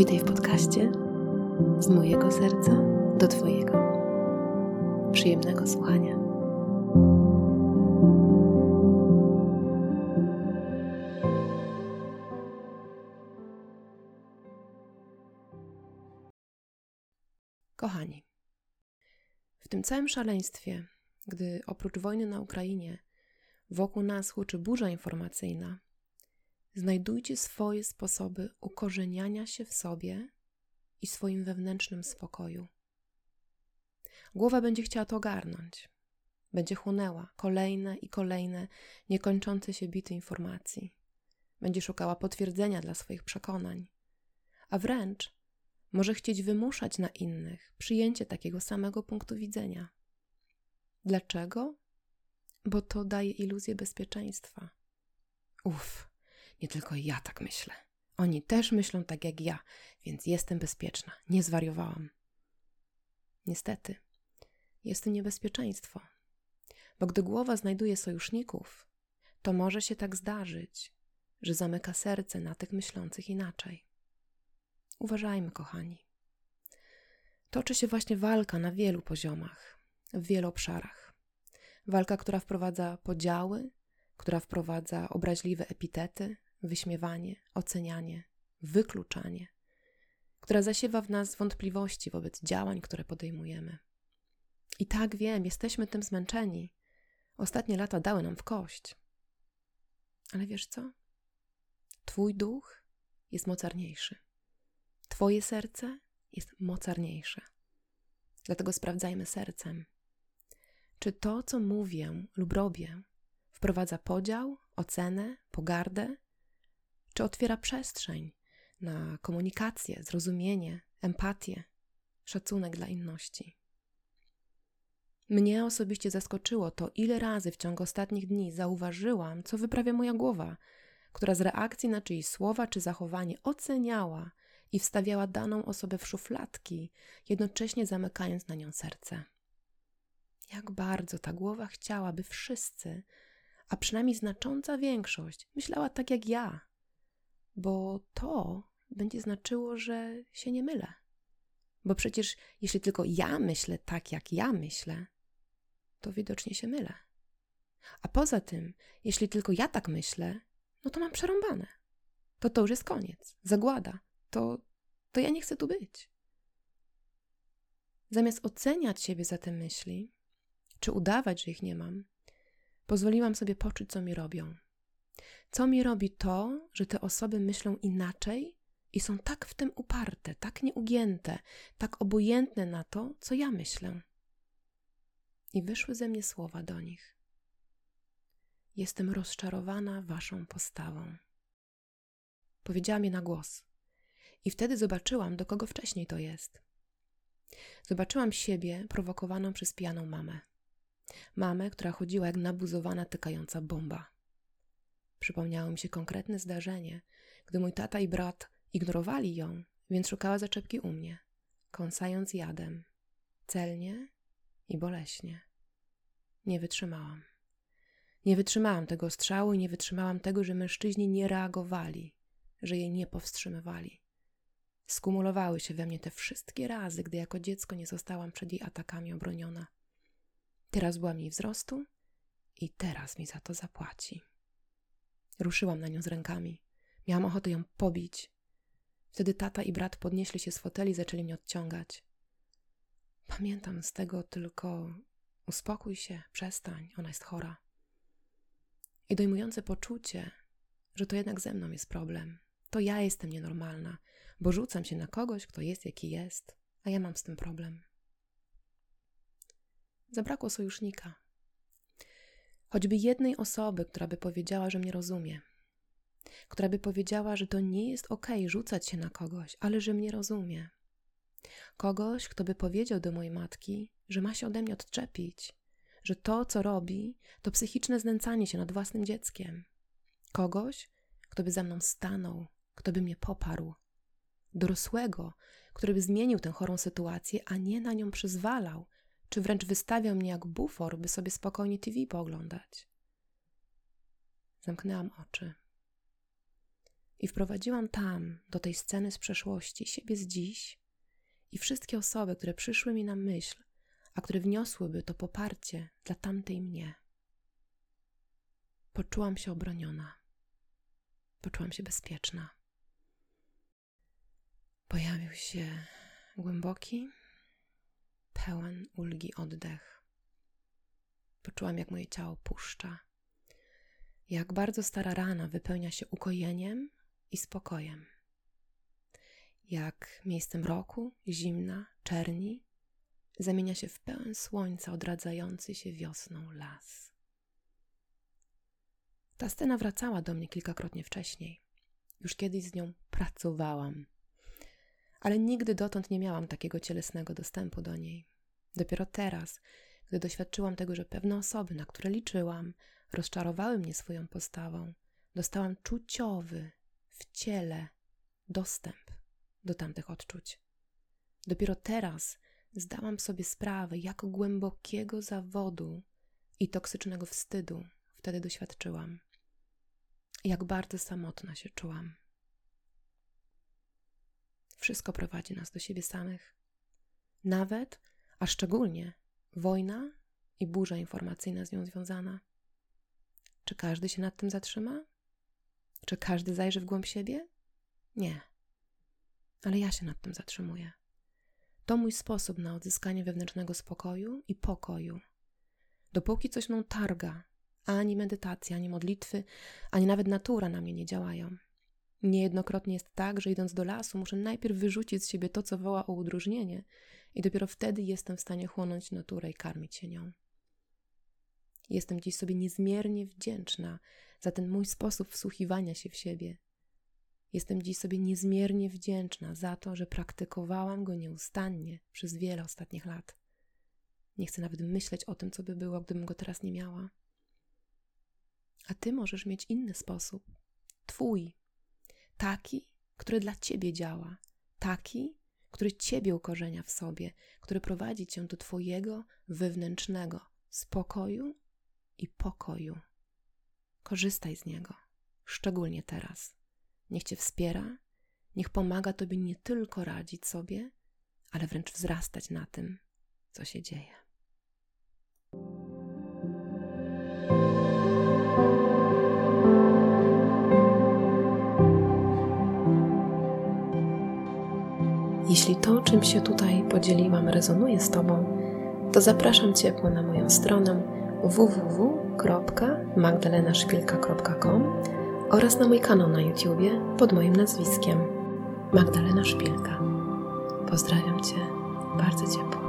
Witaj w podcaście z mojego serca do Twojego. Przyjemnego słuchania. Kochani, w tym całym szaleństwie, gdy oprócz wojny na Ukrainie wokół nas huczy burza informacyjna, Znajdujcie swoje sposoby ukorzeniania się w sobie i swoim wewnętrznym spokoju. Głowa będzie chciała to ogarnąć. Będzie chłonęła kolejne i kolejne niekończące się bity informacji. Będzie szukała potwierdzenia dla swoich przekonań, a wręcz może chcieć wymuszać na innych przyjęcie takiego samego punktu widzenia. Dlaczego? Bo to daje iluzję bezpieczeństwa. Uff, nie tylko ja tak myślę. Oni też myślą tak jak ja, więc jestem bezpieczna. Nie zwariowałam. Niestety, jest to niebezpieczeństwo, bo gdy głowa znajduje sojuszników, to może się tak zdarzyć, że zamyka serce na tych myślących inaczej. Uważajmy, kochani. Toczy się właśnie walka na wielu poziomach, w wielu obszarach. Walka, która wprowadza podziały, która wprowadza obraźliwe epitety, wyśmiewanie, ocenianie, wykluczanie, która zasiewa w nas wątpliwości wobec działań, które podejmujemy. I tak wiem, jesteśmy tym zmęczeni. Ostatnie lata dały nam w kość. Ale wiesz co? Twój duch jest mocarniejszy. Twoje serce jest mocarniejsze. Dlatego sprawdzajmy sercem, czy to, co mówię lub robię, wprowadza podział, ocenę, pogardę czy otwiera przestrzeń na komunikację, zrozumienie, empatię, szacunek dla inności. Mnie osobiście zaskoczyło to, ile razy w ciągu ostatnich dni zauważyłam, co wyprawia moja głowa, która z reakcji na czyjeś słowa czy zachowanie oceniała i wstawiała daną osobę w szufladki, jednocześnie zamykając na nią serce. Jak bardzo ta głowa chciała, by wszyscy, a przynajmniej znacząca większość, myślała tak jak ja, bo to będzie znaczyło, że się nie mylę. Bo przecież jeśli tylko ja myślę tak, jak ja myślę, to widocznie się mylę. A poza tym, jeśli tylko ja tak myślę, no to mam przerąbane. To to już jest koniec, zagłada. To, to ja nie chcę tu być. Zamiast oceniać siebie za te myśli, czy udawać, że ich nie mam, pozwoliłam sobie poczuć, co mi robią, co mi robi to, że te osoby myślą inaczej i są tak w tym uparte, tak nieugięte, tak obojętne na to, co ja myślę? I wyszły ze mnie słowa do nich. Jestem rozczarowana waszą postawą. Powiedziałam je na głos. I wtedy zobaczyłam, do kogo wcześniej to jest. Zobaczyłam siebie prowokowaną przez pijaną mamę. Mamę, która chodziła jak nabuzowana, tykająca bomba. Przypomniało mi się konkretne zdarzenie, gdy mój tata i brat ignorowali ją, więc szukała zaczepki u mnie, kąsając jadem, celnie i boleśnie. Nie wytrzymałam. Nie wytrzymałam tego strzału i nie wytrzymałam tego, że mężczyźni nie reagowali, że jej nie powstrzymywali. Skumulowały się we mnie te wszystkie razy, gdy jako dziecko nie zostałam przed jej atakami obroniona. Teraz byłam jej wzrostu i teraz mi za to zapłaci. Ruszyłam na nią z rękami. Miałam ochotę ją pobić. Wtedy tata i brat podnieśli się z foteli i zaczęli mnie odciągać. Pamiętam z tego tylko uspokój się, przestań, ona jest chora. I dojmujące poczucie, że to jednak ze mną jest problem. To ja jestem nienormalna, bo rzucam się na kogoś, kto jest jaki jest, a ja mam z tym problem. Zabrakło sojusznika. Choćby jednej osoby, która by powiedziała, że mnie rozumie, która by powiedziała, że to nie jest ok rzucać się na kogoś, ale że mnie rozumie. Kogoś, kto by powiedział do mojej matki, że ma się ode mnie odczepić, że to, co robi, to psychiczne znęcanie się nad własnym dzieckiem. Kogoś, kto by za mną stanął, kto by mnie poparł. Dorosłego, który by zmienił tę chorą sytuację, a nie na nią przyzwalał, czy wręcz wystawiał mnie jak bufor, by sobie spokojnie TV pooglądać. Zamknęłam oczy. i wprowadziłam tam, do tej sceny z przeszłości, siebie z dziś i wszystkie osoby, które przyszły mi na myśl, a które wniosłyby to poparcie dla tamtej mnie. Poczułam się obroniona. Poczułam się bezpieczna. Pojawił się głęboki, pełen ulgi oddech. Poczułam, jak moje ciało puszcza, jak bardzo stara rana wypełnia się ukojeniem i spokojem. Jak miejsce mroku, zimna, czerni zamienia się w pełen słońca odradzający się wiosną las. Ta scena wracała do mnie kilkakrotnie wcześniej. Już kiedyś z nią pracowałam, ale nigdy dotąd nie miałam takiego cielesnego dostępu do niej. Dopiero teraz, gdy doświadczyłam tego, że pewne osoby, na które liczyłam, rozczarowały mnie swoją postawą, dostałam czuciowy, w ciele dostęp do tamtych odczuć. Dopiero teraz zdałam sobie sprawę, jak głębokiego zawodu i toksycznego wstydu wtedy doświadczyłam. Jak bardzo samotna się czułam. Wszystko prowadzi nas do siebie samych. Nawet, a szczególnie wojna i burza informacyjna z nią związana. Czy każdy się nad tym zatrzyma? Czy każdy zajrzy w głąb siebie? Nie. Ale ja się nad tym zatrzymuję. To mój sposób na odzyskanie wewnętrznego spokoju i pokoju. Dopóki coś mną targa, ani medytacja, ani modlitwy, ani nawet natura na mnie nie działają. Niejednokrotnie jest tak, że idąc do lasu, muszę najpierw wyrzucić z siebie to, co woła o udróżnienie, i dopiero wtedy jestem w stanie chłonąć naturę i karmić się nią. Jestem dziś sobie niezmiernie wdzięczna za ten mój sposób wsłuchiwania się w siebie. Jestem dziś sobie niezmiernie wdzięczna za to, że praktykowałam go nieustannie przez wiele ostatnich lat. Nie chcę nawet myśleć o tym, co by było, gdybym go teraz nie miała. A ty możesz mieć inny sposób. Twój. Taki, który dla ciebie działa. Taki, który ciebie ukorzenia w sobie, który prowadzi cię do twojego wewnętrznego spokoju i pokoju. Korzystaj z niego, szczególnie teraz. Niech cię wspiera, niech pomaga tobie nie tylko radzić sobie, ale wręcz wzrastać na tym, co się dzieje. Jeśli to, czym się tutaj podzieliłam, rezonuje z Tobą, to zapraszam ciepło na moją stronę www.magdalenaszpilka.com oraz na mój kanał na YouTubie pod moim nazwiskiem Magdalena Szpilka. Pozdrawiam Cię bardzo ciepło.